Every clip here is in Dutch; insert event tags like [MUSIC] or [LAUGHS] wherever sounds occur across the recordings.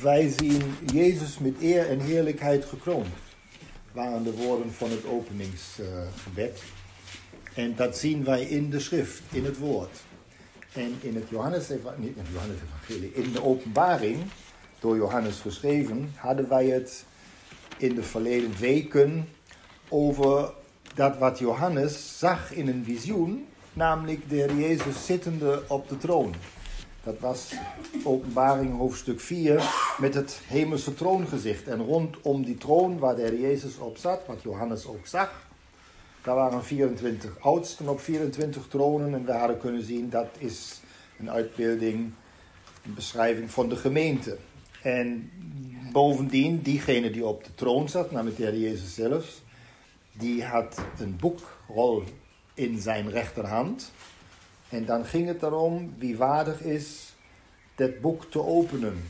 wij zien Jezus met eer en heerlijkheid gekroond. Waren de woorden van het openingsgebed. en dat zien wij in de schrift, in het woord. En in het Johannes, niet in Johannes in de openbaring, door Johannes geschreven, hadden wij het in de verleden weken over dat wat Johannes zag in een visioen, namelijk de Heer Jezus zittende op de troon. Dat was openbaring hoofdstuk 4 met het hemelse troongezicht. En rondom die troon waar de Heer Jezus op zat, wat Johannes ook zag, daar waren 24 oudsten op 24 tronen. En we hadden kunnen zien dat is een uitbeelding, een beschrijving van de gemeente. En bovendien, diegene die op de troon zat, namelijk de Heer Jezus zelf, die had een boekrol in zijn rechterhand. En dan ging het erom wie waardig is dat boek te openen.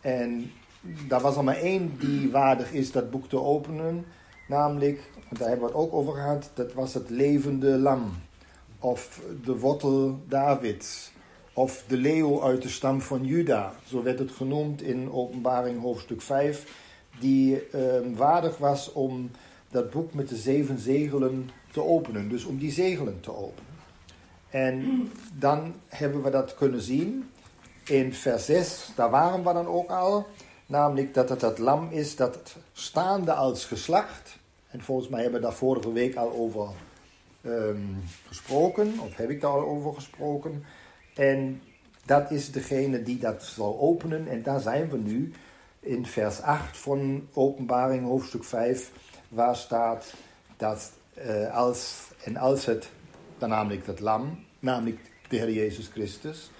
En daar was er maar één die waardig is dat boek te openen. Namelijk, daar hebben we het ook over gehad, dat was het levende lam. Of de wortel Davids. Of de leeuw uit de stam van Juda. Zo werd het genoemd in openbaring hoofdstuk 5. Die ehm, waardig was om dat boek met de zeven zegelen te openen. Dus om die zegelen te openen. En dan hebben we dat kunnen zien in vers 6. Daar waren we dan ook al. Namelijk dat het dat lam is dat staande als geslacht. En volgens mij hebben we daar vorige week al over ehm, gesproken. Of heb ik daar al over gesproken. En dat is degene die dat zal openen. En daar zijn we nu in vers 8 van Openbaring hoofdstuk 5. Waar staat dat uh, als, en als het, dan namelijk het lam, namelijk de Heer Jezus Christus,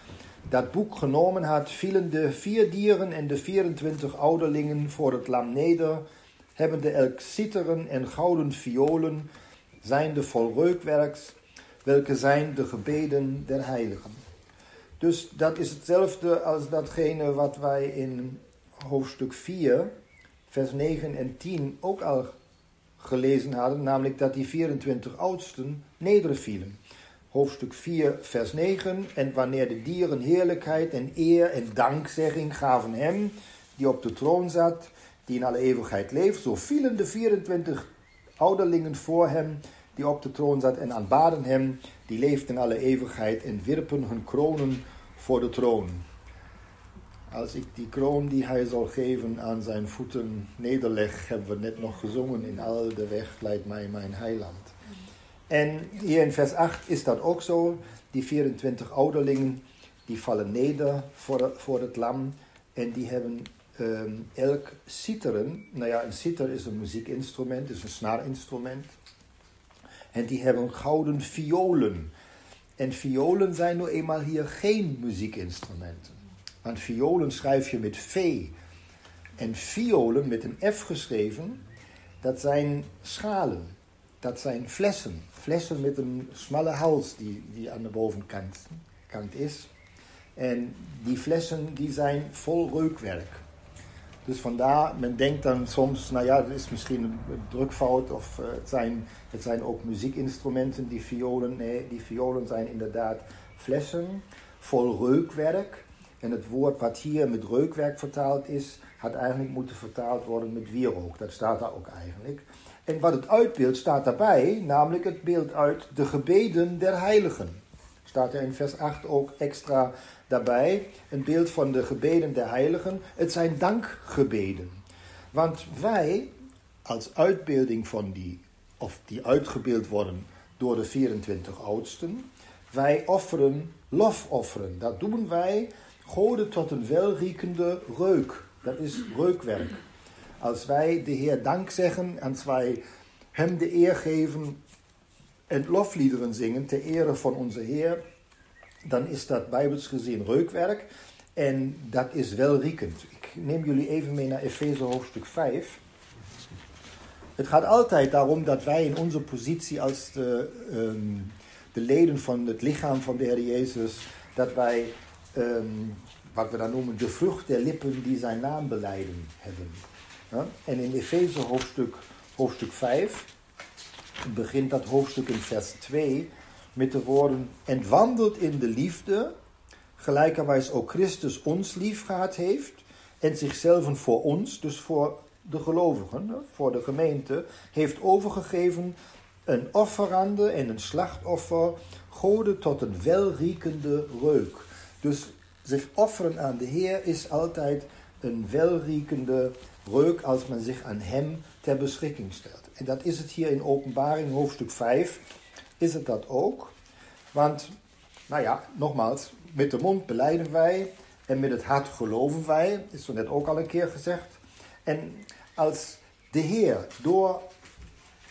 dat boek genomen had, vielen de vier dieren en de 24 ouderlingen voor het lam neder, hebbende elk citteren en gouden violen, zijnde vol reukwerks, welke zijn de gebeden der heiligen. Dus dat is hetzelfde als datgene wat wij in hoofdstuk 4, vers 9 en 10 ook al gelezen hadden, namelijk dat die 24 oudsten nedervielen. Hoofdstuk 4, vers 9. En wanneer de dieren heerlijkheid en eer en dankzegging gaven hem, die op de troon zat, die in alle eeuwigheid leeft, zo vielen de 24 ouderlingen voor hem, die op de troon zat, en aanbaden hem, die leeft in alle eeuwigheid, en wierpen hun kronen voor de troon. Als ik die kroon die hij zal geven aan zijn voeten nederleg, hebben we net nog gezongen, in al de weg leidt mij mijn heiland. En hier in vers 8 is dat ook zo. Die 24 ouderlingen, die vallen neder voor, voor het lam en die hebben ehm, elk citeren. Nou ja, een citer is een muziekinstrument, is een snaarinstrument. En die hebben gouden violen. En violen zijn nu eenmaal hier geen muziekinstrumenten. Want violen schrijf je met V. En violen met een F geschreven, dat zijn schalen. Dat zijn flessen. Flessen met een smalle hals die, die aan de bovenkant kant is. En die flessen die zijn vol reukwerk. Dus vandaar, men denkt dan soms, nou ja, dat is misschien een drukfout of uh, het, zijn, het zijn ook muziekinstrumenten, die violen. Nee, die violen zijn inderdaad flessen vol reukwerk. En het woord wat hier met reukwerk vertaald is, had eigenlijk moeten vertaald worden met wierook. Dat staat daar ook eigenlijk. En wat het uitbeeldt staat daarbij, namelijk het beeld uit de gebeden der heiligen. Staat er in vers 8 ook extra daarbij, een beeld van de gebeden der heiligen. Het zijn dankgebeden. Want wij, als uitbeelding van die, of die uitgebeeld worden door de 24 oudsten, wij offeren lofofferen. Dat doen wij goden tot een welriekende reuk. Dat is reukwerk. Als wij de Heer dank zeggen, als wij Hem de eer geven en lofliederen zingen ter ere van onze Heer, dan is dat bijbels gezien reukwerk en dat is welriekend. Ik neem jullie even mee naar Efeze hoofdstuk 5. Het gaat altijd daarom dat wij in onze positie als de, ehm, de leden van het lichaam van de Heer Jezus, dat wij ehm, wat we dan noemen de vrucht der lippen die zijn naam beleiden hebben. En in Efeze hoofdstuk, hoofdstuk 5 begint dat hoofdstuk in vers 2 met de woorden: En wandelt in de liefde, gelijkerwijs ook Christus ons lief gehad heeft, en zichzelf voor ons, dus voor de gelovigen, voor de gemeente, heeft overgegeven een offerande en een slachtoffer, goden tot een welriekende reuk. Dus zich offeren aan de Heer is altijd een welriekende reuk als men zich aan Hem ter beschikking stelt. En dat is het hier in Openbaring hoofdstuk 5, is het dat ook. Want, nou ja, nogmaals, met de mond beleiden wij en met het hart geloven wij, is er net ook al een keer gezegd. En als de Heer door,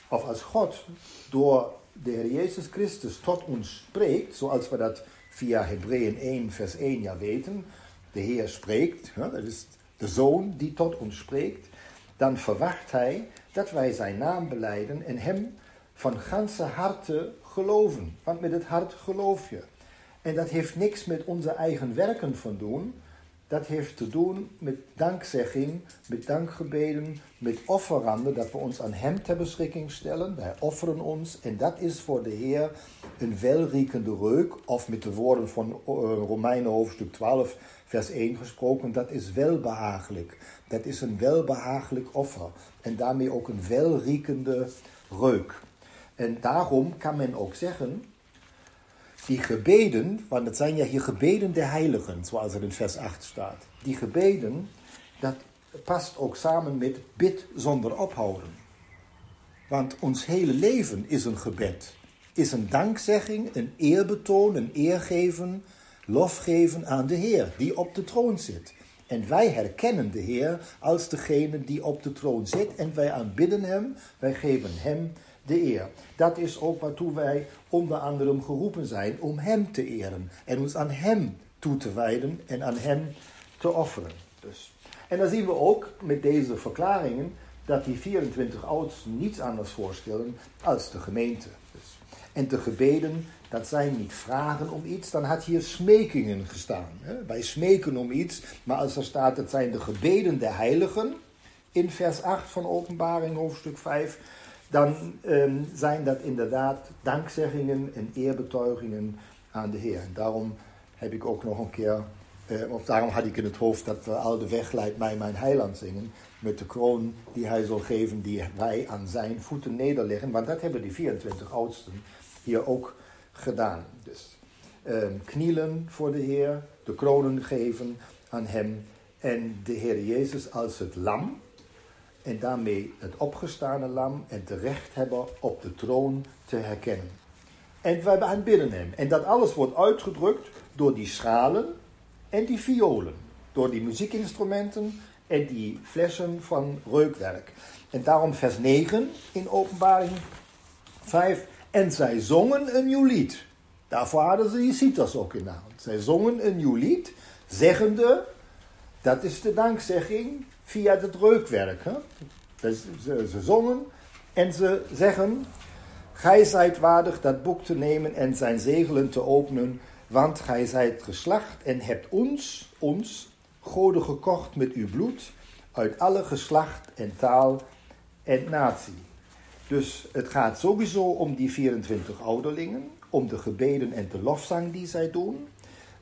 of als God door de Heer Jezus Christus tot ons spreekt, zoals we dat via Hebreeën 1, vers 1 ja weten, de Heer spreekt, dat is de Zoon die tot ons spreekt, dan verwacht Hij dat wij Zijn naam beleiden en Hem van ganse harte geloven. Want met het hart geloof je. En dat heeft niks met onze eigen werken van doen. Dat heeft te doen met dankzegging, met dankgebeden, met offeranden, dat we ons aan Hem ter beschikking stellen. Wij offeren ons en dat is voor de Heer een welriekende reuk, of met de woorden van eh, Romeinen hoofdstuk 12, vers 1 gesproken, dat is welbehagelijk. Dat is een welbehagelijk offer en daarmee ook een welriekende reuk. En daarom kan men ook zeggen, die gebeden, want het zijn ja hier gebeden der heiligen, zoals er in vers 8 staat. Die gebeden, dat past ook samen met bid zonder ophouden. Want ons hele leven is een gebed. Is een dankzegging, een eerbetoon, een eergeven, lofgeven aan de Heer, die op de troon zit. En wij herkennen de Heer als degene die op de troon zit en wij aanbidden Hem, wij geven Hem de eer. Dat is ook waartoe wij onder andere geroepen zijn om Hem te eren en ons aan Hem toe te wijden en aan Hem te offeren. Dus. En dan zien we ook met deze verklaringen dat die 24 oudsten niets anders voorstellen als de gemeente. Dus. En de gebeden, dat zijn niet vragen om iets, dan had hier smekingen gestaan. Wij smeken om iets, maar als er staat, het zijn de gebeden der heiligen, in vers 8 van Openbaring, hoofdstuk 5, dan ehm, zijn dat inderdaad dankzeggingen en eerbetuigingen aan de Heer. En daarom heb ik ook nog een keer, eh, of daarom had ik in het hoofd dat we al de weg leidt mij mijn heiland zingen. Met de kroon die hij zal geven, die wij aan zijn voeten nederleggen. Want dat hebben die 24 oudsten hier ook gedaan. Dus ehm, knielen voor de Heer, de kronen geven aan hem. En de Heer Jezus als het lam, en daarmee het opgestane lam en terecht hebben op de troon te herkennen. En wij aanbidden hem. En dat alles wordt uitgedrukt door die schalen en die violen. Door die muziekinstrumenten en die flessen van reukwerk. En daarom vers 9 in openbaring 5. En zij zongen een nieuw lied. Daarvoor hadden ze die citars ook in de hand. Zij zongen een nieuw lied, zeggende, dat is de dankzegging via het reukwerk. Ze, zongen en ze zeggen: Gij zijt waardig dat boek te nemen en zijn zegelen te openen, want gij zijt geslacht en hebt ons, ons, goden gekocht met uw bloed, uit alle geslacht en taal en natie. Dus het gaat sowieso om die 24 ouderlingen, om de gebeden en de lofzang die zij doen.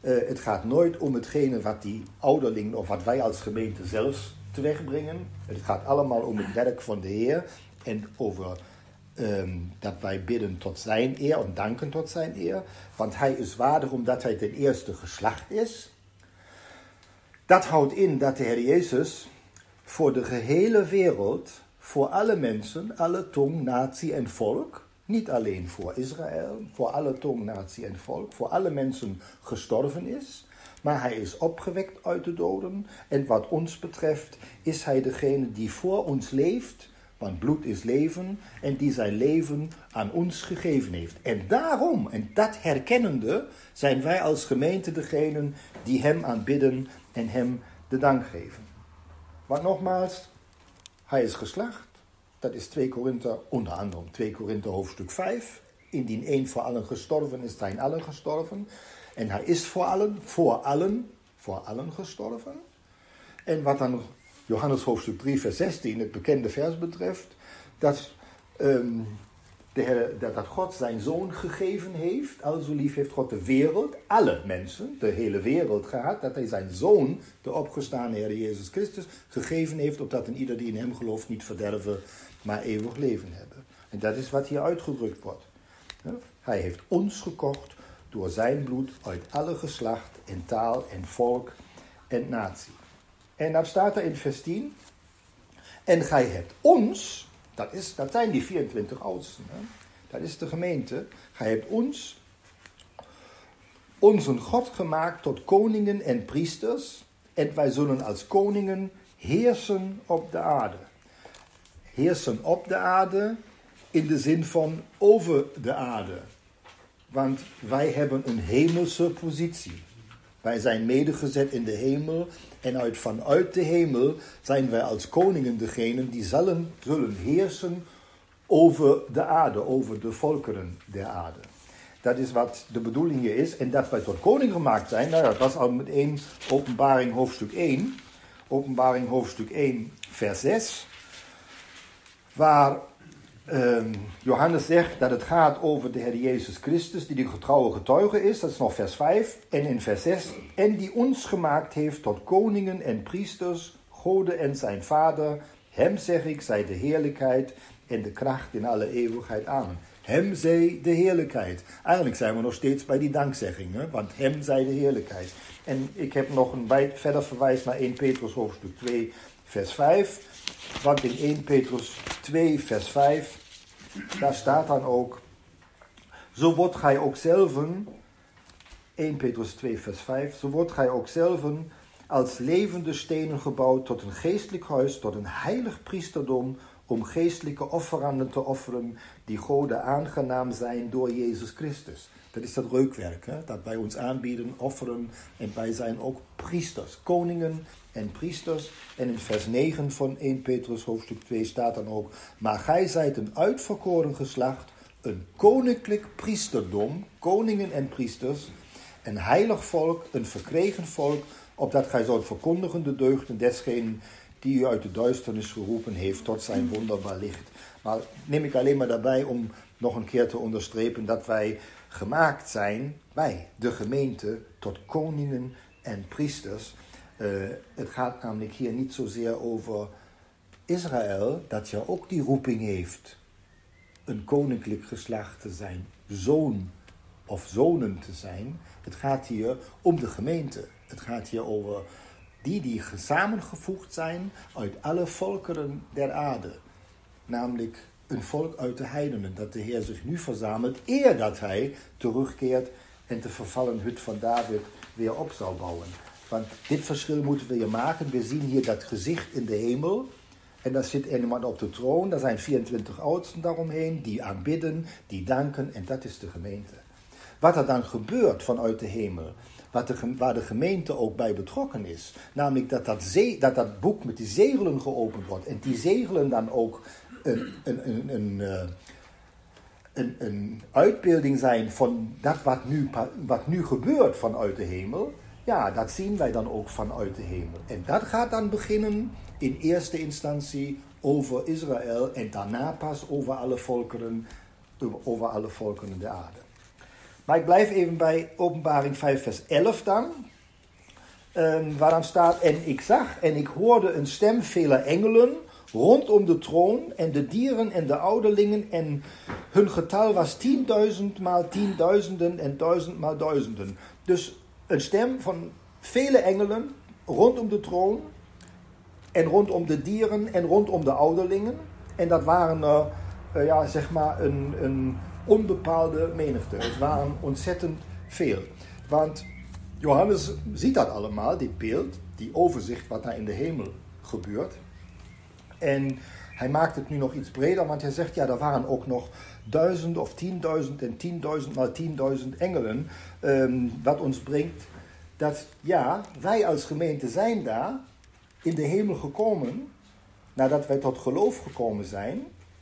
Uh, het gaat nooit om hetgene wat die ouderlingen of wat wij als gemeente zelfs teweegbrengen. Het gaat allemaal om het werk van de Heer en over um, dat wij bidden tot zijn eer en danken tot zijn eer. Want hij is waardig omdat hij ten eerste geslacht is. Dat houdt in dat de Heer Jezus voor de gehele wereld, voor alle mensen, alle tong, natie en volk, niet alleen voor Israël, voor alle tong, natie en volk, voor alle mensen gestorven is, maar hij is opgewekt uit de doden. En wat ons betreft is hij degene die voor ons leeft, want bloed is leven, en die zijn leven aan ons gegeven heeft. En daarom, en dat herkennende, zijn wij als gemeente degene die hem aanbidden en hem de dank geven. Want nogmaals, hij is geslacht. Dat is 2 Korinthe, onder andere 2 Korinthe hoofdstuk 5. Indien één voor allen gestorven is, zijn allen gestorven. En hij is voor allen, voor allen, voor allen gestorven. En wat dan Johannes hoofdstuk 3, vers 16, het bekende vers betreft, dat um, de, dat God zijn zoon gegeven heeft. Al lief heeft God de wereld, alle mensen, de hele wereld gehad. Dat hij zijn zoon, de opgestane Heer Jezus Christus, gegeven heeft. Opdat een ieder die in hem gelooft niet verderven, maar eeuwig leven hebben. En dat is wat hier uitgedrukt wordt. Hij heeft ons gekocht door zijn bloed uit alle geslacht en taal en volk en natie. En dan staat er in vers 10. En gij hebt ons, dat, is, dat zijn die 24 oudsten, dat is de gemeente. Gij hebt ons, onze God gemaakt tot koningen en priesters. En wij zullen als koningen heersen op de aarde. Heersen op de aarde in de zin van over de aarde. Want wij hebben een hemelse positie. Wij zijn medegezet in de hemel en uit, vanuit de hemel zijn wij als koningen degenen die zullen, zullen heersen over de aarde, over de volkeren der aarde. Dat is wat de bedoeling hier is. En dat wij tot koning gemaakt zijn, nou ja, dat was al meteen openbaring hoofdstuk 1. Openbaring hoofdstuk 1, vers 6. Waar Ehm, Johannes zegt dat het gaat over de Heer Jezus Christus, die de getrouwe getuige is. Dat is nog vers 5. En in vers 6. En die ons gemaakt heeft tot koningen en priesters, Gode en zijn Vader. Hem zeg ik, zij de heerlijkheid en de kracht in alle eeuwigheid. Amen. Hem zij de heerlijkheid. Eigenlijk zijn we nog steeds bij die dankzegging, want hem zij de heerlijkheid. En ik heb nog een verder verwijs naar 1 Petrus hoofdstuk 2, vers 5. Want in 1 Petrus 2, vers 5, daar staat dan ook, zo wordt gij ook zelven, 1 Petrus 2, vers 5, zo wordt gij ook zelven als levende stenen gebouwd tot een geestelijk huis, tot een heilig priesterdom, om geestelijke offeranden te offeren die Gode aangenaam zijn door Jezus Christus. Dat is dat reukwerk, dat wij ons aanbieden, offeren en wij zijn ook priesters, koningen en priesters. En in vers 9 van 1 Petrus hoofdstuk 2 staat dan ook, maar gij zijt een uitverkoren geslacht, een koninklijk priesterdom, koningen en priesters, een heilig volk, een verkregen volk, opdat gij zoudt verkondigen de deugden desgenen die u uit de duisternis geroepen heeft tot zijn wonderbaar licht. Maar neem ik alleen maar daarbij om nog een keer te onderstrepen dat wij gemaakt zijn, wij, de gemeente, tot koningen en priesters. Uh, het gaat namelijk hier niet zozeer over Israël, dat je ook die roeping heeft een koninklijk geslacht te zijn, zoon of zonen te zijn. Het gaat hier om de gemeente. Het gaat hier over die die samengevoegd zijn uit alle volkeren der aarde. Namelijk een volk uit de heidenen, dat de Heer zich nu verzamelt, eer dat hij terugkeert en de vervallen hut van David weer op zal bouwen. Want dit verschil moeten we hier maken. We zien hier dat gezicht in de hemel. En daar zit iemand op de troon. Daar zijn 24 oudsten daaromheen die aanbidden, die danken. En dat is de gemeente. Wat er dan gebeurt vanuit de hemel, wat de, waar de gemeente ook bij betrokken is. Namelijk dat dat, zee, dat dat boek met die zegelen geopend wordt. En die zegelen dan ook een, eh, een, een uitbeelding zijn van dat wat nu, wat nu gebeurt vanuit de hemel. Ja, dat zien wij dan ook vanuit de hemel. En dat gaat dan beginnen in eerste instantie over Israël en daarna pas over alle volkeren, over alle volkeren de aarde. Maar ik blijf even bij openbaring 5 vers 11 dan. Um, waar dan staat, en ik zag en ik hoorde een stem vele engelen rondom de troon en de dieren en de ouderlingen en hun getal was tienduizend maal tienduizenden en duizend maal duizenden. Dus een stem van vele engelen rondom de troon en rondom de dieren en rondom de ouderlingen. En dat waren uh, uh, ja, zeg maar een, een onbepaalde menigte. Het waren ontzettend veel. Want Johannes ziet dat allemaal, dit beeld, die overzicht wat daar in de hemel gebeurt. En hij maakt het nu nog iets breder, want hij zegt, ja, er waren ook nog duizend of tienduizend en tienduizend maal tienduizend engelen. Um, wat ons brengt dat, ja, wij als gemeente zijn daar in de hemel gekomen, nadat wij tot geloof gekomen zijn,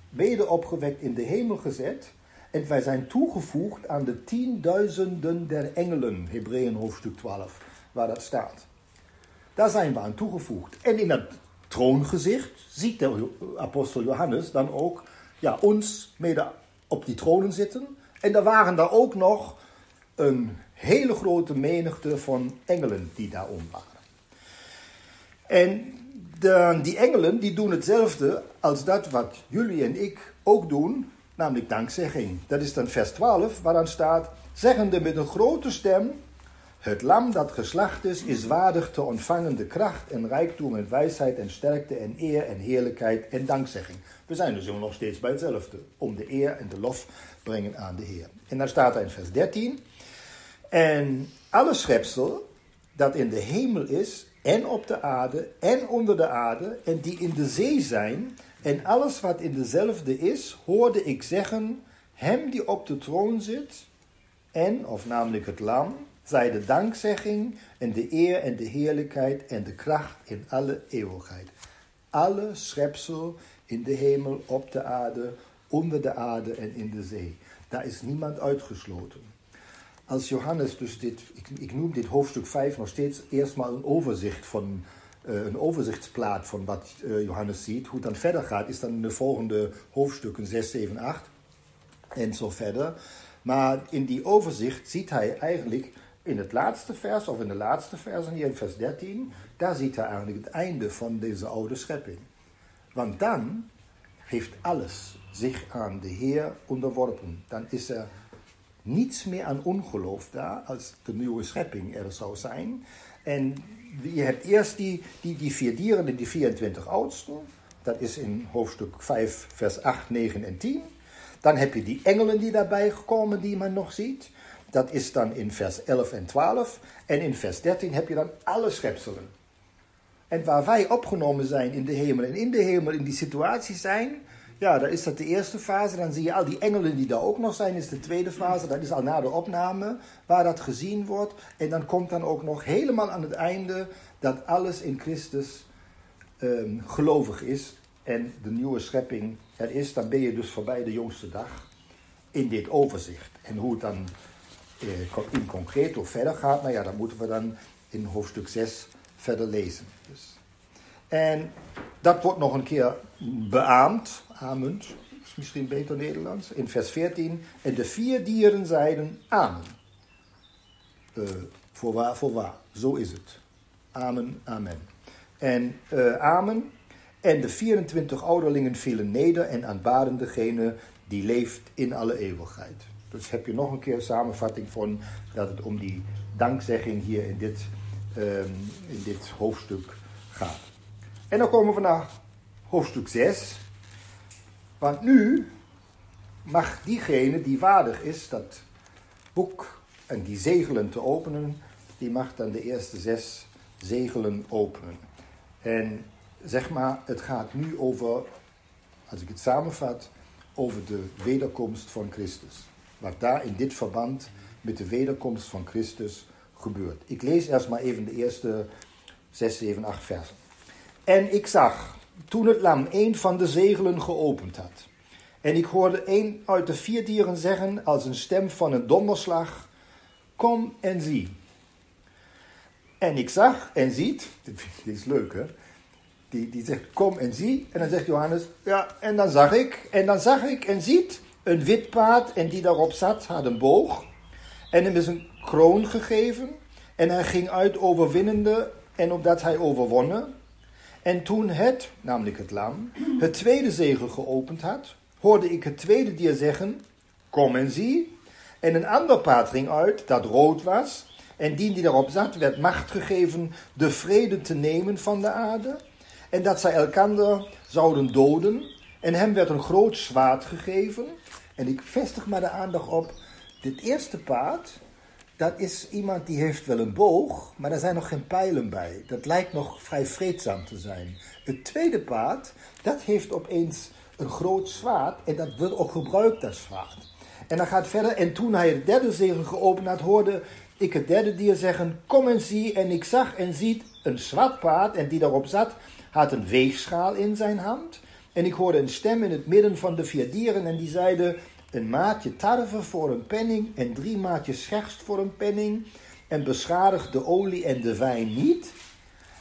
weder opgewekt in de hemel gezet. En wij zijn toegevoegd aan de tienduizenden der engelen, Hebreeën hoofdstuk 12, waar dat staat. Daar zijn we aan toegevoegd. En in dat troongezicht ziet de apostel Johannes dan ook ja, ons mede op die tronen zitten. En er waren daar ook nog een hele grote menigte van engelen die daar om waren. En de, die engelen die doen hetzelfde als dat wat jullie en ik ook doen, namelijk dankzegging. Dat is dan vers 12, waar dan staat, zeggende met een grote stem, het lam dat geslacht is, is waardig te ontvangen de kracht en rijkdom en wijsheid en sterkte en eer en heerlijkheid en dankzegging. We zijn dus nog steeds bij hetzelfde, om de eer en de lof brengen aan de Heer. En dan staat er in vers 13, en alle schepsel dat in de hemel is en op de aarde en onder de aarde en die in de zee zijn en alles wat in dezelfde is, hoorde ik zeggen, hem die op de troon zit en, of namelijk het lam, zij de dankzegging en de eer en de heerlijkheid en de kracht in alle eeuwigheid. Alle schepsel in de hemel, op de aarde, onder de aarde en in de zee. Daar is niemand uitgesloten. Als Johannes dus dit, ik, noem dit hoofdstuk 5 nog steeds eerst maar een overzicht van, uh, een overzichtsplaat van wat uh, Johannes ziet. Hoe het dan verder gaat, is dan in de volgende hoofdstukken 6, 7, 8 en zo verder. Maar in die overzicht ziet hij eigenlijk in het laatste vers, of in de laatste vers, hier in vers 13, daar ziet hij eigenlijk het einde van deze oude schepping. Want dan heeft alles zich aan de Heer onderworpen. Dan is er niets meer aan ongeloof daar als de nieuwe schepping er zou zijn. En je hebt eerst die, die, vier dieren en die 24 oudsten. Dat is in hoofdstuk 5, vers 8, 9 en 10. Dan heb je die engelen die daarbij komen, die men nog ziet. Dat is dan in vers 11 en 12. En in vers 13 heb je dan alle schepselen. En waar wij opgenomen zijn in de hemel en in de hemel in die situatie zijn, ja, dan is dat de eerste fase. Dan zie je al die engelen die daar ook nog zijn, is de tweede fase. Dat is al na de opname, waar dat gezien wordt. En dan komt dan ook nog helemaal aan het einde dat alles in Christus um, gelovig is en de nieuwe schepping er is. Dan ben je dus voorbij de jongste dag in dit overzicht. En hoe het dan in concreet of verder gaat, nou ja, dat moeten we dan in hoofdstuk 6 verder lezen. Dus. En dat wordt nog een keer beaamd, amunt, is misschien beter Nederlands, in vers 14. En de vier dieren zeiden amen. Uh, voorwaar, voorwaar, zo is het. Amen, amen. En uh, amen. En de 24 ouderlingen vielen neder en aanbaden degene die leeft in alle eeuwigheid. Dus heb je nog een keer een samenvatting van dat het om die dankzegging hier in dit, um, in dit hoofdstuk gaat. En dan komen we naar hoofdstuk 6. Want nu mag diegene die waardig is dat boek en die zegelen te openen, die mag dan de eerste zes zegelen openen. En zeg maar, het gaat nu over, als ik het samenvat, over de wederkomst van Christus. Wat daar in dit verband met de wederkomst van Christus gebeurt. Ik lees eerst maar even de eerste 6, 7, 8 versen. En ik zag, toen het lam een van de zegelen geopend had. En ik hoorde een uit de vier dieren zeggen, als een stem van een donderslag: Kom en zie. En ik zag en ziet, [LAUGHS] dit is leuk hè, die, die zegt: Kom en zie. En dan zegt Johannes: Ja, en dan zag ik, en dan zag ik en ziet een wit paard, en die daarop zat had een boog. En hem is een kroon gegeven. En hij ging uit overwinnende, en opdat hij overwonnen. En toen het, namelijk het lam, het tweede zegel geopend had, hoorde ik het tweede dier zeggen: Kom en zie. En een ander paard ging uit, dat rood was. En die die daarop zat, werd macht gegeven de vrede te nemen van de aarde. En dat zij elkander zouden doden. En hem werd een groot zwaard gegeven. En ik vestig maar de aandacht op. Dit eerste paard, dat is iemand die heeft wel een boog, maar er zijn nog geen pijlen bij. Dat lijkt nog vrij vreedzaam te zijn. Het tweede paard, dat heeft opeens een groot zwaard en dat wordt ook gebruikt, dat zwaard. En dan gaat verder, en toen hij het derde zegel geopend had, hoorde ik het derde dier zeggen, kom en zie. En ik zag en ziet een zwart paard, en die daarop zat, had een weegschaal in zijn hand. En ik hoorde een stem in het midden van de vier dieren, en die zeiden, een maatje tarwe voor een penning en drie maatjes scherst voor een penning en beschadig de olie en de wijn niet.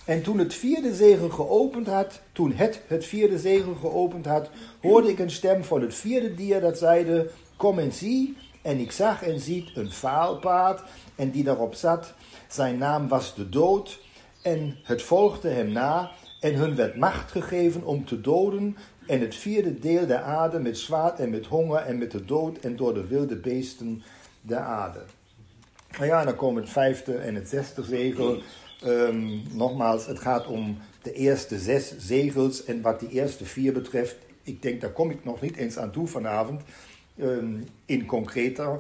En toen het vierde zegel geopend had, toen het het vierde zegel geopend had, hoorde ik een stem van het vierde dier dat zeide, kom en zie. En ik zag en ziet een vaalpaard en die daarop zat. Zijn naam was de dood en het volgde hem na en hun werd macht gegeven om te doden en het vierde deel der aarde met zwaard en met honger en met de dood en door de wilde beesten der aarde. Nou ja, dan komen het vijfde en het zesde zegel. Ehm, nogmaals, het gaat om de eerste zes zegels en wat die eerste vier betreft, ik denk daar kom ik nog niet eens aan toe vanavond. Ehm, in concreter,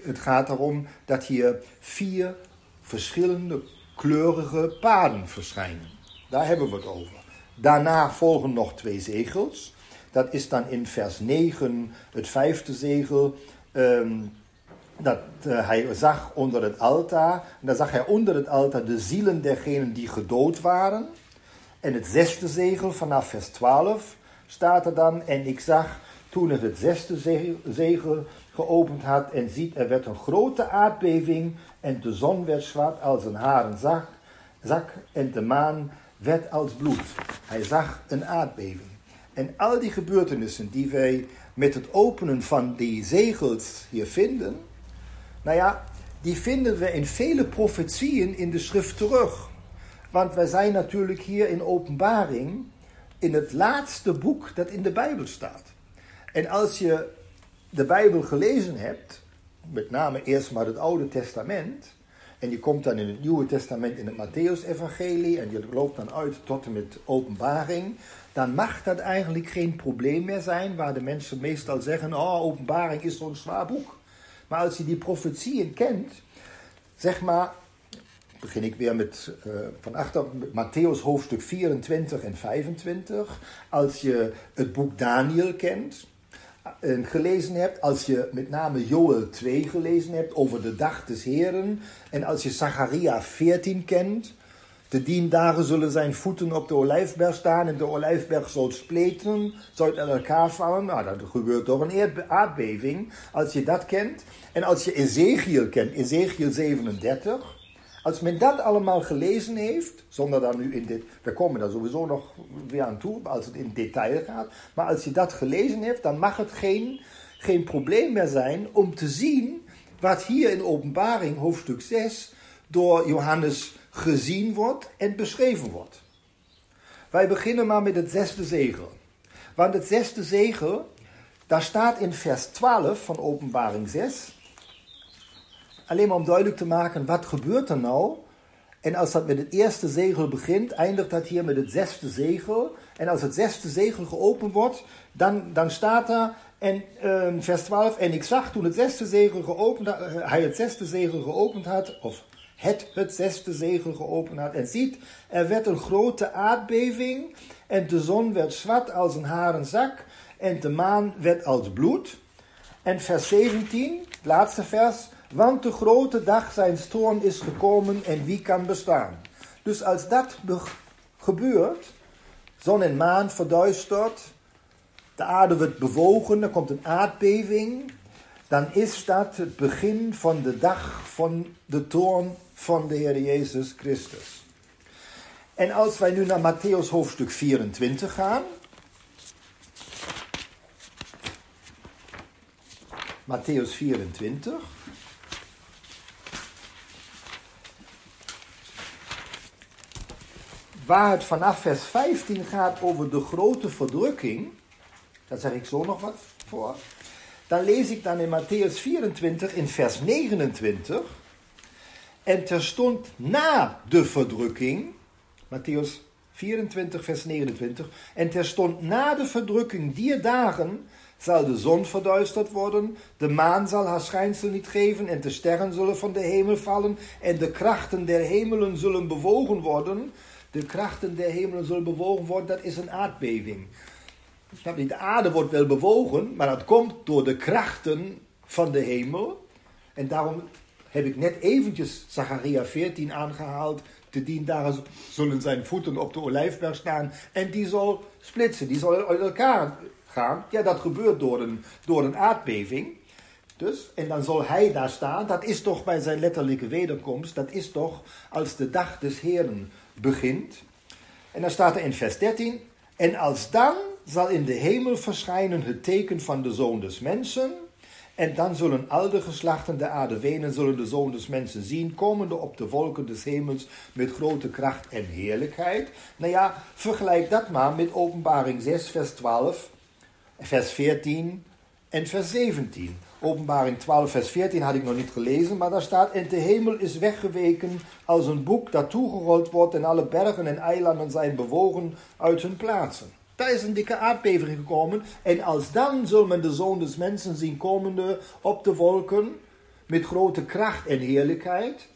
het gaat erom dat hier vier verschillende kleurige paden verschijnen. Daar hebben we het over. Daarna volgen nog twee zegels. Dat is dan in vers 9 het vijfde zegel. Ehm, dat uh, hij zag onder het altaar. En dan zag hij onder het altaar de zielen dergenen die gedood waren. En het zesde zegel vanaf vers 12 staat er dan. En ik zag toen het het zesde zegel geopend had. En ziet, er werd een grote aardbeving. En de zon werd zwart als een haren zak en de maan werd als bloed. Hij zag een aardbeving. En al die gebeurtenissen die wij met het openen van die zegels hier vinden, nou ja, die vinden we in vele profetieën in de schrift terug. Want wij zijn natuurlijk hier in openbaring in het laatste boek dat in de Bijbel staat. En als je de Bijbel gelezen hebt, met name eerst maar het Oude Testament, en je komt dan in het Nieuwe Testament in het Matthäus-evangelie en je loopt dan uit tot en met openbaring, dan mag dat eigenlijk geen probleem meer zijn, waar de mensen meestal zeggen, oh, openbaring is zo'n zwaar boek. Maar als je die profetieën kent, zeg maar, begin ik weer met uh, van achter Matthäus hoofdstuk 24 en 25. Als je het boek Daniel kent, en gelezen hebt, als je met name Joel 2 gelezen hebt over de dag des Heren, en als je Zacharia 14 kent, de dien dagen zullen zijn voeten op de olijfberg staan en de olijfberg zal spleten, zal uit elkaar vallen. Nou, dat gebeurt door een aardbeving, als je dat kent. En als je Ezekiel kent, Ezekiel 37, als men dat allemaal gelezen heeft, zonder dan nu in dit, we komen daar sowieso nog weer aan toe, als het in detail gaat, maar als je dat gelezen heeft, dan mag het geen, geen probleem meer zijn om te zien wat hier in Openbaring hoofdstuk 6 door Johannes gezien wordt en beschreven wordt. Wij beginnen maar met het zesde zegel. Want het zesde zegel, daar staat in vers 12 van Openbaring 6, alleen maar om duidelijk te maken, wat gebeurt er nou? En als dat met het eerste zegel begint, eindigt dat hier met het zesde zegel. En als het zesde zegel geopend wordt, dan, dan staat er, en uh, vers 12, en ik zag toen het zesde zegel geopend eh, hij het zesde zegel geopend had, of het het zesde zegel geopend had, en ziet, er werd een grote aardbeving, en de zon werd zwart als een haren zak, en de maan werd als bloed. En vers 17, het laatste vers, want de grote dag zijn toorn is gekomen en wie kan bestaan? Dus als dat gebeurt, zon en maan verduistert, de aarde wordt bewogen, er komt een aardbeving, dan is dat het begin van de dag van de toorn van de Heer Jezus Christus. En als wij nu naar Matthäus hoofdstuk 24 gaan. Matthäus 24. Waar het vanaf vers 15 gaat over de grote verdrukking, daar zeg ik zo nog wat voor, dan lees ik dan in Matthäus 24 in vers 29, en terstond na de verdrukking, Matthäus 24 vers 29, en terstond na de verdrukking die dagen zal de zon verduisterd worden, de maan zal haar schijnsel niet geven en de sterren zullen van de hemel vallen en de krachten der hemelen zullen bewogen worden, de krachten der hemelen zullen bewogen worden, dat is een aardbeving. Snap je? De aarde wordt wel bewogen, maar dat komt door de krachten van de hemel. En daarom heb ik net eventjes Zacharia 14 aangehaald. Te dien dagen zullen zijn voeten op de olijfberg staan. En die zal splitsen, die zal uit elkaar gaan. Ja, dat gebeurt door een, door een aardbeving. Dus, en dan zal hij daar staan. Dat is toch bij zijn letterlijke wederkomst. Dat is toch als de dag des Heren begint. En dan staat er in vers 13: En als dan zal in de hemel verschijnen het teken van de zoon des mensen. En dan zullen al de geslachten de aarde wenen, zullen de zoon des mensen zien, komende op de wolken des hemels met grote kracht en heerlijkheid. Nou ja, vergelijk dat maar met openbaring 6, vers 12, vers 14 en vers 17. Openbaring 12, vers 14 had ik nog niet gelezen, maar daar staat: En de hemel is weggeweken als een boek dat toegerold wordt, en alle bergen en eilanden zijn bewogen uit hun plaatsen. Daar is een dikke aardbeving gekomen. En als dan zal men de zoon des mensen zien komende op de wolken met grote kracht en heerlijkheid.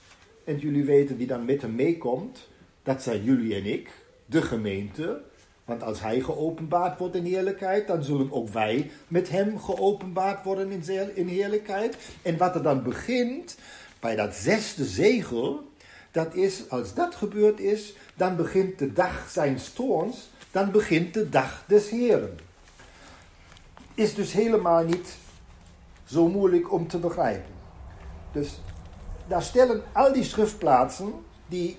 En jullie weten wie dan met hem meekomt. Dat zijn jullie en ik, de gemeente. Want als hij geopenbaard wordt in heerlijkheid, dan zullen ook wij met hem geopenbaard worden in heerlijkheid. En wat er dan begint bij dat zesde zegel, dat is, als dat gebeurd is, dan begint de dag zijn toorns dan begint de dag des Heren. Is dus helemaal niet zo moeilijk om te begrijpen. Dus daar stellen al die schriftplaatsen die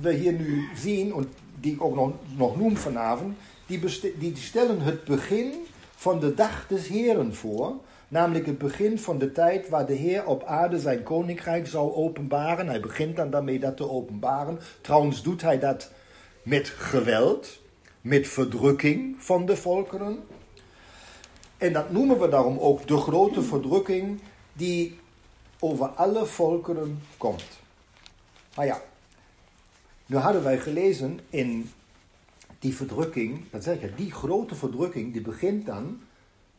we hier nu zien, en die ik ook nog, nog noem vanavond, die, die stellen het begin van de dag des Heren voor. Namelijk het begin van de tijd waar de Heer op aarde zijn koninkrijk zou openbaren. Hij begint dan daarmee dat te openbaren. Trouwens doet hij dat met geweld met verdrukking van de volkeren. En dat noemen we daarom ook de grote verdrukking die over alle volkeren komt. Maar ja, nu hadden wij gelezen in die verdrukking, dat zeg ik, die grote verdrukking die begint dan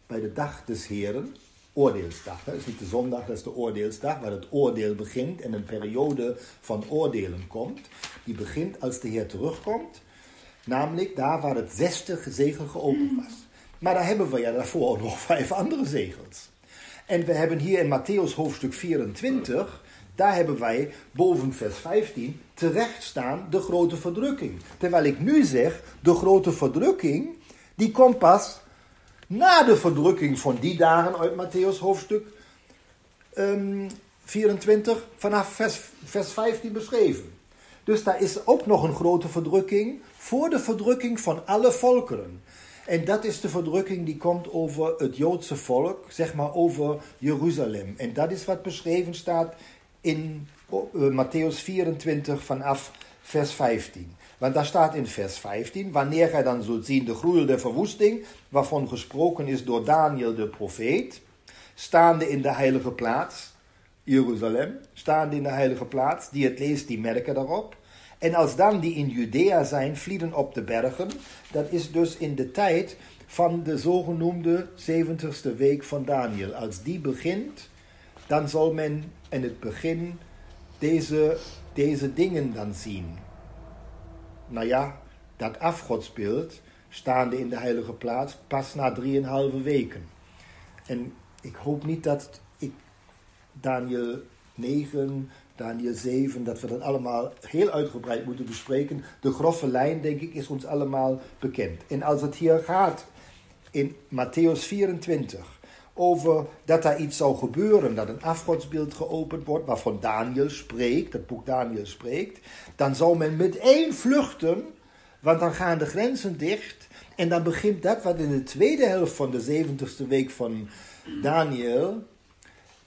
bij de dag des Heren, oordeelsdag. Dat is niet de zondag, dat is de oordeelsdag, waar het oordeel begint en een periode van oordelen komt. Die begint als de Heer terugkomt Namelijk daar waar het zesde zegel geopend was. Maar daar hebben we ja daarvoor nog [LAUGHS] vijf andere zegels. En we hebben hier in Matthäus hoofdstuk 24, daar hebben wij boven vers 15 terecht staan de grote verdrukking. Terwijl ik nu zeg, de grote verdrukking, die komt pas na de verdrukking van die dagen uit Matthäus hoofdstuk 24 ehm, vanaf vers, vers 15 beschreven. Dus daar is ook nog een grote verdrukking voor de verdrukking van alle volkeren. En dat is de verdrukking die komt over het Joodse volk, zeg maar over Jeruzalem. En dat is wat beschreven staat in uh, Matthäus 24 vanaf vers 15. Want daar staat in vers 15, wanneer gij dan zult zien de groei der verwoesting, waarvan gesproken is door Daniel de profeet, staande in de heilige plaats, Jeruzalem, staande in de heilige plaats, die het leest, die merken daarop. En als dan die in Judea zijn, vlieden op de bergen, dat is dus in de tijd van de zogenoemde 70ste week van Daniel. Als die begint, dan zal men in het begin deze, deze dingen dan zien. Nou ja, dat afgodsbeeld, staande in de heilige plaats, pas na drieënhalve weken. En ik hoop niet dat ik Daniel 9 Daniel 7, dat we dat allemaal heel uitgebreid moeten bespreken. De grove lijn, denk ik, is ons allemaal bekend. En als het hier gaat in Matthäus 24 over dat daar iets zou gebeuren, dat een afgodsbeeld geopend wordt, waarvan Daniel spreekt, dat boek Daniel spreekt, dan zou men meteen vluchten, want dan gaan de grenzen dicht. En dan begint dat wat in de tweede helft van de 70ste week van Daniel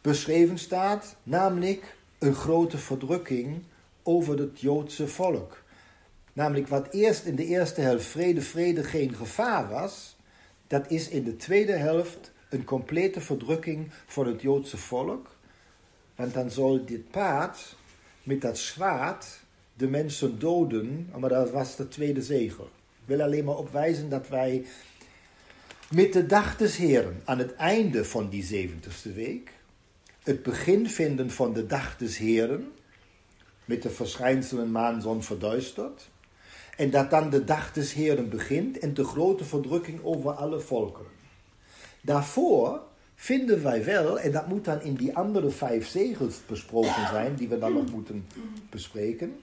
beschreven staat, namelijk een grote verdrukking over het Joodse volk. Namelijk wat eerst in de eerste helft vrede, vrede, geen gevaar was, dat is in de tweede helft een complete verdrukking voor het Joodse volk. Want dan zal dit paard met dat zwaard de mensen doden, maar dat was de tweede zegel. Ik wil alleen maar opwijzen dat wij met de dag des Heren aan het einde van die zeventigste week het begin vinden van de dag des Heren, met de verschijnselen maan, zon verduisterd. En dat dan de dag des Heren begint en de grote verdrukking over alle volkeren. Daarvoor vinden wij wel, en dat moet dan in die andere vijf zegels besproken zijn, die we dan nog moeten bespreken.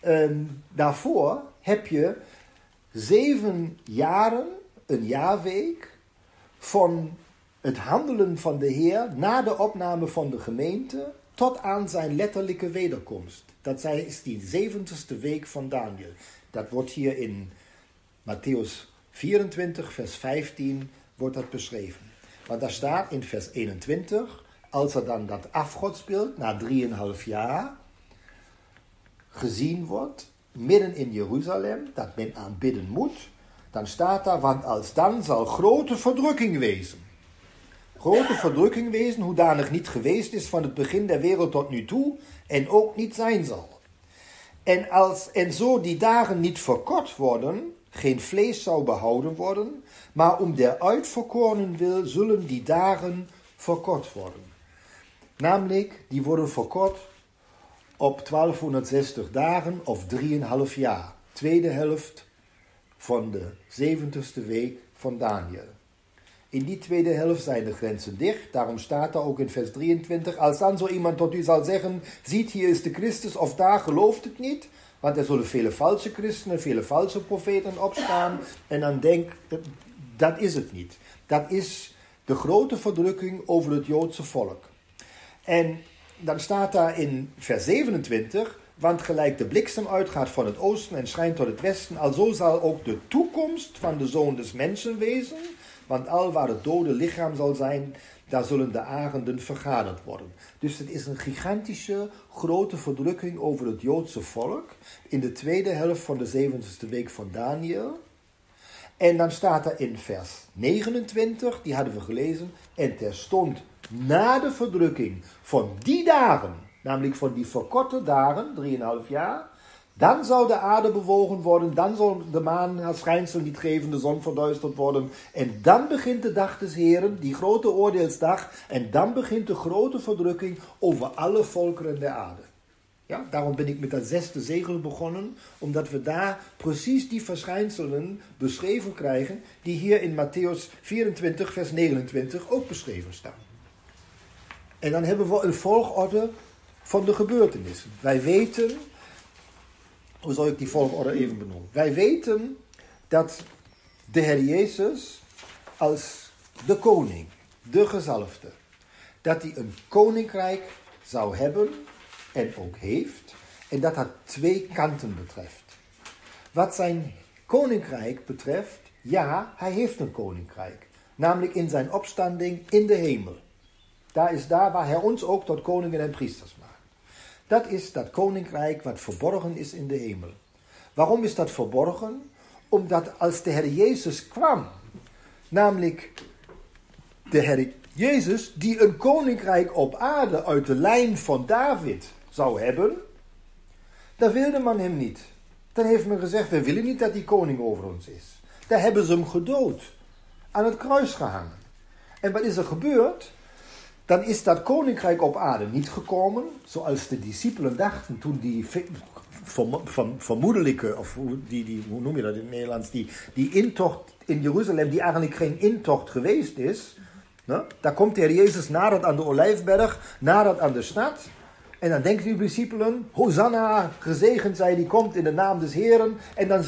Ehm, daarvoor heb je zeven jaren, een jaarweek, van het handelen van de Heer na de opname van de gemeente tot aan zijn letterlijke wederkomst. Dat is die zeventigste week van Daniel. Dat wordt hier in Matthäus 24, vers 15, wordt dat beschreven. Want daar staat in vers 21, als er dan dat afgodsbeeld na drieënhalf jaar gezien wordt, midden in Jeruzalem, dat men aanbidden moet, dan staat daar, want als dan zal grote verdrukking wezen. Grote verdrukking wezen, hoedanig niet geweest is van het begin der wereld tot nu toe en ook niet zijn zal. En, als, en zo die dagen niet verkort worden, geen vlees zou behouden worden, maar om der uitverkorenen wil, zullen die dagen verkort worden. Namelijk, die worden verkort op 1260 dagen of 3,5 jaar. Tweede helft van de 70ste week van Daniel. In die tweede helft zijn de grenzen dicht. Daarom staat er ook in vers 23: Als dan zo iemand tot u zal zeggen: Ziet, hier is de Christus, of daar gelooft het niet. Want er zullen vele valse christenen, vele valse profeten opstaan. En dan denk dat is het niet. Dat is de grote verdrukking over het Joodse volk. En dan staat daar in vers 27, want gelijk de bliksem uitgaat van het oosten en schijnt tot het westen, alzo zal ook de toekomst van de zoon des mensen wezen. Want al waar het dode lichaam zal zijn, daar zullen de arenden vergaderd worden. Dus het is een gigantische, grote verdrukking over het Joodse volk in de tweede helft van de zevende week van Daniel. En dan staat er in vers 29, die hadden we gelezen, en terstond na de verdrukking van die dagen, namelijk van die verkorte dagen, 3,5 jaar, dan zou de aarde bewogen worden, dan zal de maan haar schijnsel niet geven, de zon verduisterd worden. En dan begint de dag des Heren, die grote oordeelsdag, en dan begint de grote verdrukking over alle volkeren der aarde. Ja, daarom ben ik met dat zesde zegel begonnen, omdat we daar precies die verschijnselen beschreven krijgen, die hier in Matthäus 24, vers 29 ook beschreven staan. En dan hebben we een volgorde van de gebeurtenissen. Wij weten, hoe zal ik die volgorde even benoemen? Wij weten dat de Heer Jezus als de koning, de gezalfde, dat hij een koninkrijk zou hebben en ook heeft, en dat dat twee kanten betreft. Wat zijn koninkrijk betreft, ja, hij heeft een koninkrijk, namelijk in zijn opstanding in de hemel. Daar is daar waar hij ons ook tot koningen en priesters maakt. Dat is dat koninkrijk wat verborgen is in de hemel. Waarom is dat verborgen? Omdat als de Heer Jezus kwam, namelijk de Heer Jezus die een koninkrijk op aarde uit de lijn van David zou hebben, dan wilde man hem niet. Dan heeft men gezegd, we willen niet dat die koning over ons is. Daar hebben ze hem gedood, aan het kruis gehangen. En wat is er gebeurd? Dan is dat koninkrijk op aarde niet gekomen, zoals de discipelen dachten toen die vermoedelijke, of die, die, hoe noem je dat in het Nederlands, die, intocht in Jeruzalem, die eigenlijk geen intocht geweest is. Nou, daar komt de Heer Jezus nadat aan de Olijfberg, nadat aan de stad. En dan denken die discipelen, Hosanna, gezegend zij die komt in de naam des Heren. En dan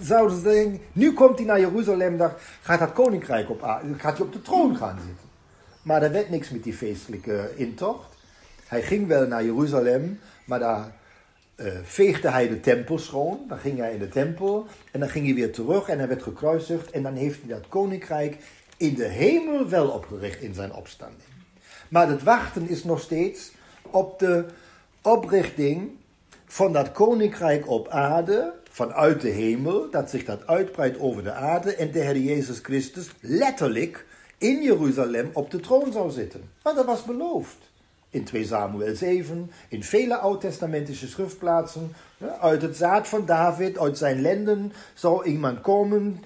zouden ze denken, nu komt hij naar Jeruzalem, daar gaat dat koninkrijk op gaat hij op de troon gaan zitten. Maar er werd niks met die feestelijke intocht. Hij ging wel naar Jeruzalem, maar daar uh, veegde hij de tempel schoon. Dan ging hij in de tempel en dan ging hij weer terug en hij werd gekruisigd. En dan heeft hij dat koninkrijk in de hemel wel opgericht in zijn opstanding. Maar het wachten is nog steeds op de oprichting van dat koninkrijk op aarde, vanuit de hemel, dat zich dat uitbreidt over de aarde en de Heer Jezus Christus letterlijk in Jeruzalem op de troon zou zitten. Maar dat was beloofd. In 2 Samuel 7, in vele oud-testamentische schriftplaatsen, uit het zaad van David, uit zijn lenden, zou iemand komen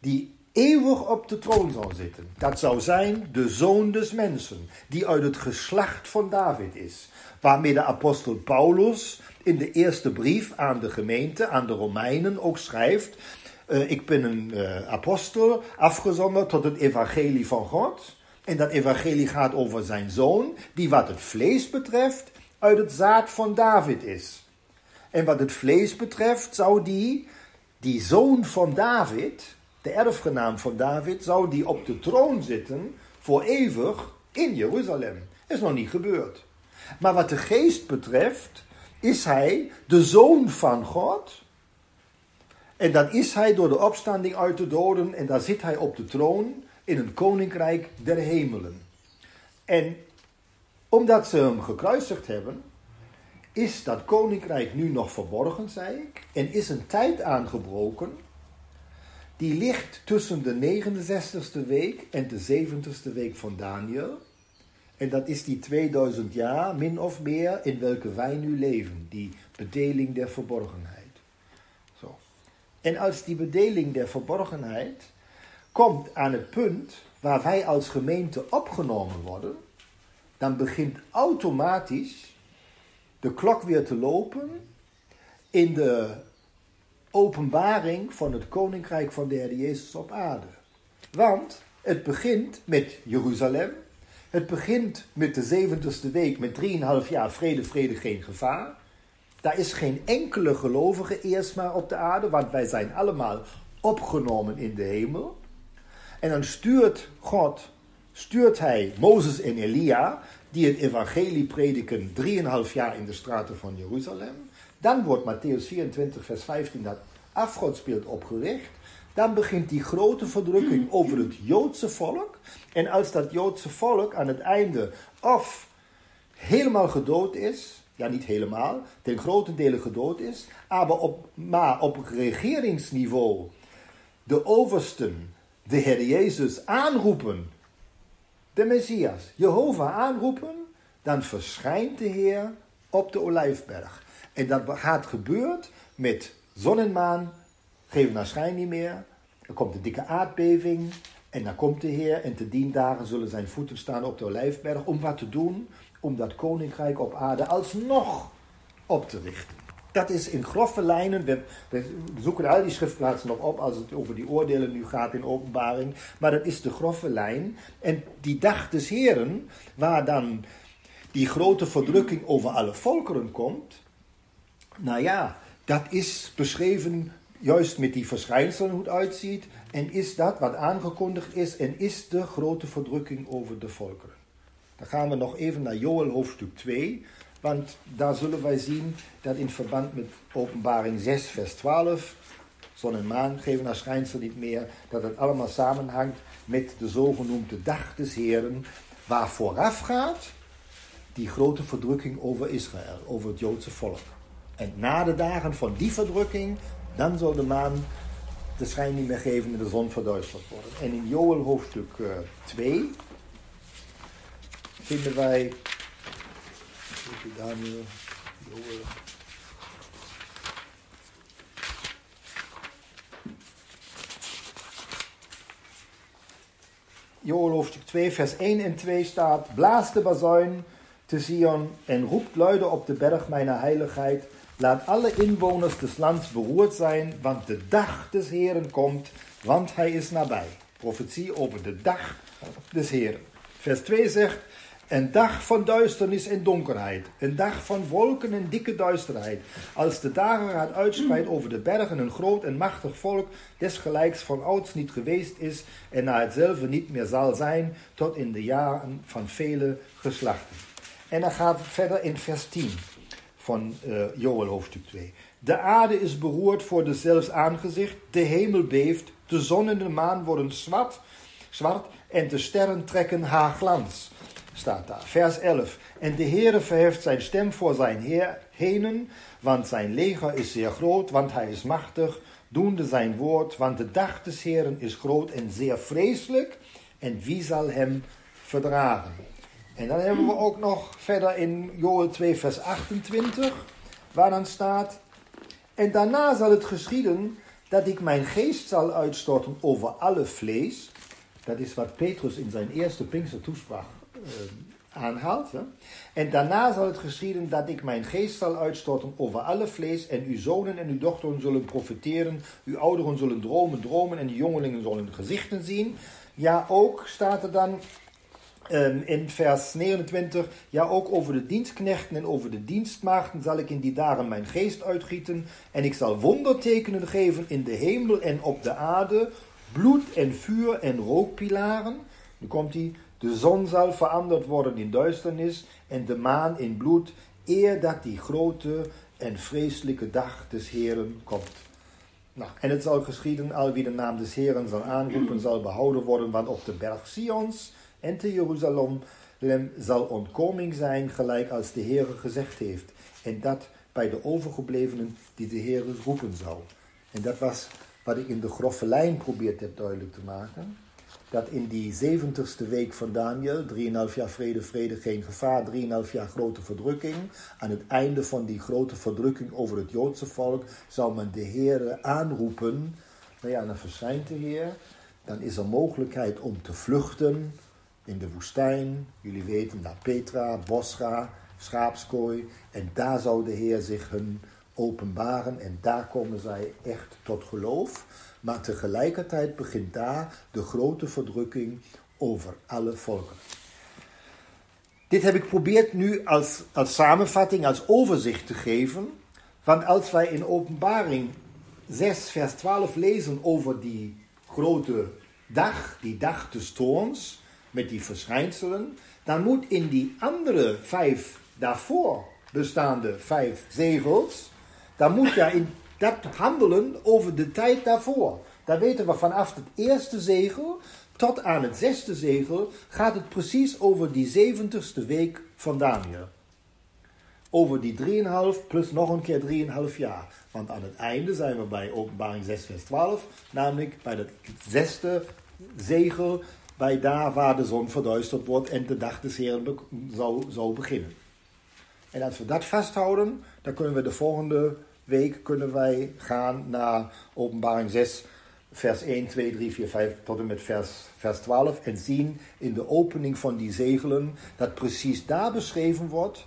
die eeuwig op de troon zal zitten. Dat zou zijn de zoon des mensen, die uit het geslacht van David is. Waarmee de apostel Paulus in de eerste brief aan de gemeente, aan de Romeinen, ook schrijft: uh, Ik ben een uh, apostel, afgezonderd tot het evangelie van God. En dat evangelie gaat over zijn zoon, die wat het vlees betreft, uit het zaad van David is. En wat het vlees betreft, zou die, die zoon van David, de erfgenaam van David, zou die op de troon zitten voor eeuwig in Jeruzalem. Is nog niet gebeurd. Maar wat de geest betreft, is hij de zoon van God. En dan is hij door de opstanding uit de doden en dan zit hij op de troon in een koninkrijk der hemelen. En omdat ze hem gekruisigd hebben, is dat koninkrijk nu nog verborgen, zei ik, en is een tijd aangebroken die ligt tussen de 69ste week en de 70ste week van Daniel. En dat is die 2000 jaar, min of meer, in welke wij nu leven. Die bedeling der verborgenheid. En als die bedeling der verborgenheid komt aan het punt waar wij als gemeente opgenomen worden, dan begint automatisch de klok weer te lopen in de openbaring van het koninkrijk van de Heer Jezus op aarde. Want het begint met Jeruzalem. Het begint met de 70ste week met 3,5 jaar vrede, vrede, geen gevaar. Daar is geen enkele gelovige eerst maar op de aarde, want wij zijn allemaal opgenomen in de hemel. En dan stuurt God, stuurt hij Mozes en Elia, die het evangelie prediken 3,5 jaar in de straten van Jeruzalem. Dan wordt Matthäus 24, vers 15 dat afgodsbeeld opgericht. Dan begint die grote verdrukking over het Joodse volk. En als dat Joodse volk aan het einde of helemaal gedood is, ja niet helemaal, ten grote dele gedood is, maar op, maar op regeringsniveau de oversten, de Heer Jezus aanroepen, de Messias, Jehovah aanroepen, dan verschijnt de Heer op de Olijfberg. En dat gaat gebeurd met zon en maan, geven naar schijn niet meer. Er komt een dikke aardbeving en dan komt de Heer en te dien dagen zullen zijn voeten staan op de Olijfberg om wat te doen, om dat koninkrijk op aarde alsnog op te richten. Dat is in grove lijnen, we, we zoeken al die schriftplaatsen nog op als het over die oordelen nu gaat in openbaring, maar dat is de grove lijn. En die dag des Heren, waar dan die grote verdrukking over alle volkeren komt, nou ja, dat is beschreven juist met die verschijnselen hoe het uitziet. En is dat wat aangekondigd is en is de grote verdrukking over de volkeren. Dan gaan we nog even naar Joel hoofdstuk 2. Want daar zullen wij zien dat in verband met openbaring 6 vers 12... Zon en maan geven naar schijnsel niet meer. Dat het allemaal samenhangt met de zogenoemde dag des Heren. Waar vooraf gaat die grote verdrukking over Israël, over het Joodse volk. En na de dagen van die verdrukking, dan zal de maan de schijn niet meer geven en de zon verduisterd worden. En in Joel hoofdstuk 2 uh, vinden wij. Daniel, Joel. Joel hoofdstuk 2, vers 1 en 2 staat: Blaas de bazuin te Sion en roept luide op de berg mijner heiligheid. Laat alle inwoners des lands beroerd zijn, want de dag des Heren komt, want hij is nabij. Profetie over de dag des Heren. Vers 2 zegt, een dag van duisternis en donkerheid, een dag van wolken en dikke duisterheid. Als de dagen gaat uitspreidt over de bergen een groot en machtig volk, desgelijks van ouds niet geweest is en na hetzelfde niet meer zal zijn, tot in de jaren van vele geslachten. En dan gaat het verder in vers 10 van uh, Joel hoofdstuk 2. De aarde is beroerd voor de zelfs aangezicht, de hemel beeft, de zon en de maan worden zwart, zwart en de sterren trekken haar glans. Staat daar. Vers 11. En de Heere verheft zijn stem voor zijn heer, henen, want zijn leger is zeer groot, want hij is machtig, doende zijn woord, want de dag des Heeren is groot en zeer vreselijk, en wie zal hem verdragen? En dan hebben we ook nog verder in Joel 2, vers 28, waar dan staat: En daarna zal het geschieden dat ik mijn geest zal uitstorten over alle vlees. Dat is wat Petrus in zijn eerste Pinkster toespraak uh, aanhaalt. En daarna zal het geschieden dat ik mijn geest zal uitstorten over alle vlees. En uw zonen en uw dochteren zullen profiteren. Uw ouderen zullen dromen, dromen. En de jongelingen zullen gezichten zien. Ja, ook staat er dan Um, in vers 29, ja ook over de dienstknechten en over de dienstmaagden zal ik in die dagen mijn geest uitgieten en ik zal wondertekenen geven in de hemel en op de aarde, bloed en vuur en rookpilaren. Nu komt hij, De zon zal veranderd worden in duisternis en de maan in bloed, eer dat die grote en vreselijke dag des Heren komt. Nou, en het zal geschieden, al wie de naam des Heren zal aanroepen, zal behouden worden, want op de berg Sions en te Jeruzalem zal ontkoming zijn, gelijk als de Heer gezegd heeft. En dat bij de overgeblevenen die de Heer roepen zal. En dat was wat ik in de grove lijn probeerde duidelijk te maken. Dat in die zeventigste week van Daniel, 3,5 jaar vrede, vrede, geen gevaar, 3,5 jaar grote verdrukking. Aan het einde van die grote verdrukking over het Joodse volk zou men de Heer aanroepen. Nou ja, dan verschijnt de Heer. Dan is er mogelijkheid om te vluchten in de woestijn. Jullie weten, naar Petra, Bosra, schaapskooi. En daar zou de Heer zich hun openbaren en daar komen zij echt tot geloof. Maar tegelijkertijd begint daar de grote verdrukking over alle volken. Dit heb ik geprobeerd nu als, als samenvatting, als overzicht te geven. Want als wij in Openbaring 6, vers 12 lezen over die grote dag, die dag des toorns, met die verschijnselen, dan moet in die andere vijf daarvoor bestaande vijf zegels, dan moet je in dat handelen over de tijd daarvoor. Dan weten we vanaf het eerste zegel tot aan het zesde zegel gaat het precies over die zeventigste week van Daniel. Over die 3,5 plus nog een keer 3,5 jaar. Want aan het einde zijn we bij openbaring 6 vers 12, namelijk bij het zesde zegel, bij daar waar de zon verduisterd wordt en de dag des Heren zou, zou beginnen. En als we dat vasthouden, dan kunnen we de volgende week kunnen wij gaan naar openbaring 6, vers 1, 2, 3, 4, 5 tot en met vers, vers 12. En zien in de opening van die zegelen dat precies daar beschreven wordt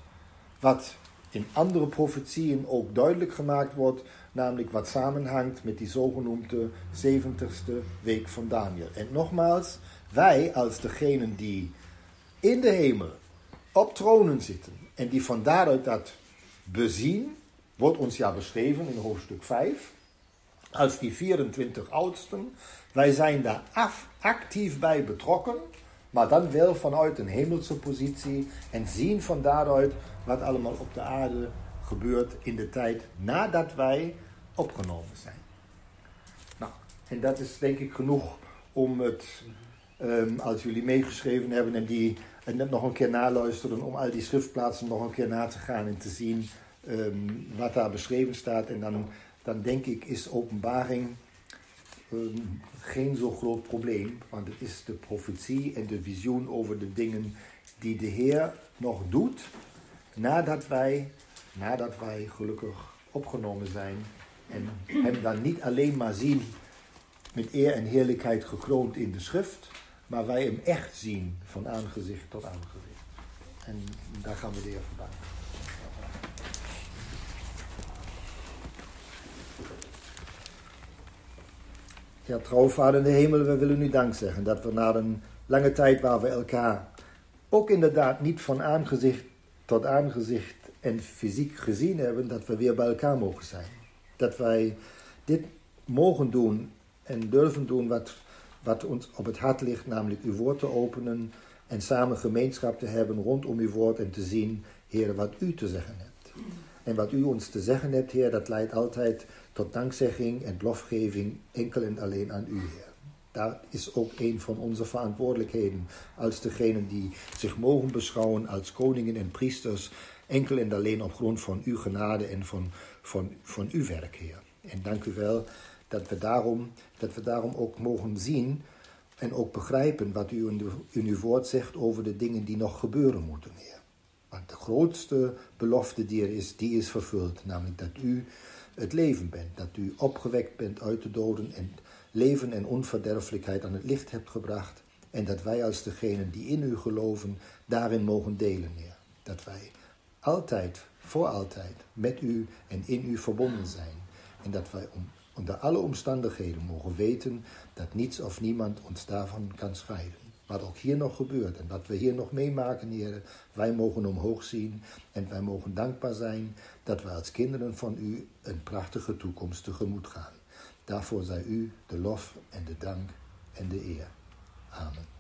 wat in andere profetieën ook duidelijk gemaakt wordt, namelijk wat samenhangt met die zogenoemde 70ste week van Daniel. En nogmaals, wij als degenen die in de hemel op tronen zitten en die van daaruit dat bezien, wordt ons ja beschreven in hoofdstuk 5, als die 24 oudsten. Wij zijn daar af, actief bij betrokken, maar dan wel vanuit een hemelse positie en zien van daaruit wat allemaal op de aarde gebeurt in de tijd nadat wij opgenomen zijn. Nou, en dat is denk ik genoeg om het, um, als jullie meegeschreven hebben en die en net nog een keer naluisteren om al die schriftplaatsen nog een keer na te gaan en te zien ehm, wat daar beschreven staat. En dan, dan denk ik is openbaring ehm, geen zo groot probleem, want het is de profetie en de visioen over de dingen die de Heer nog doet nadat wij, nadat wij gelukkig opgenomen zijn en hem dan niet alleen maar zien met eer en heerlijkheid gekroond in de schrift, maar wij hem echt zien van aangezicht tot aangezicht. En daar gaan we de Heer vandaan. Ja, trouwvader in de hemel, we willen u dank zeggen dat we na een lange tijd waar we elkaar ook inderdaad niet van aangezicht tot aangezicht en fysiek gezien hebben, dat we weer bij elkaar mogen zijn. Dat wij dit mogen doen en durven doen wat wat ons op het hart ligt, namelijk uw woord te openen en samen gemeenschap te hebben rondom uw woord en te zien, Heer, wat u te zeggen hebt. En wat u ons te zeggen hebt, Heer, dat leidt altijd tot dankzegging en lofgeving enkel en alleen aan u, Heer. Daar is ook een van onze verantwoordelijkheden als degenen die zich mogen beschouwen als koningen en priesters, enkel en alleen op grond van uw genade en van, van, van uw werk, Heer. En dank u wel dat we daarom, dat we daarom ook mogen zien en ook begrijpen wat u in, uw woord zegt over de dingen die nog gebeuren moeten, Heer. Want de grootste belofte die er is, die is vervuld. Namelijk dat u het leven bent. Dat u opgewekt bent uit de doden en leven en onverderfelijkheid aan het licht hebt gebracht. En dat wij als degenen die in u geloven, daarin mogen delen, Heer. Dat wij altijd, voor altijd, met u en in u verbonden zijn. En dat wij om Onder alle omstandigheden mogen weten dat niets of niemand ons daarvan kan scheiden. Wat ook hier nog gebeurt en wat we hier nog meemaken, heren, wij mogen omhoog zien en wij mogen dankbaar zijn dat wij als kinderen van u een prachtige toekomst tegemoet gaan. Daarvoor zij u de lof en de dank en de eer. Amen.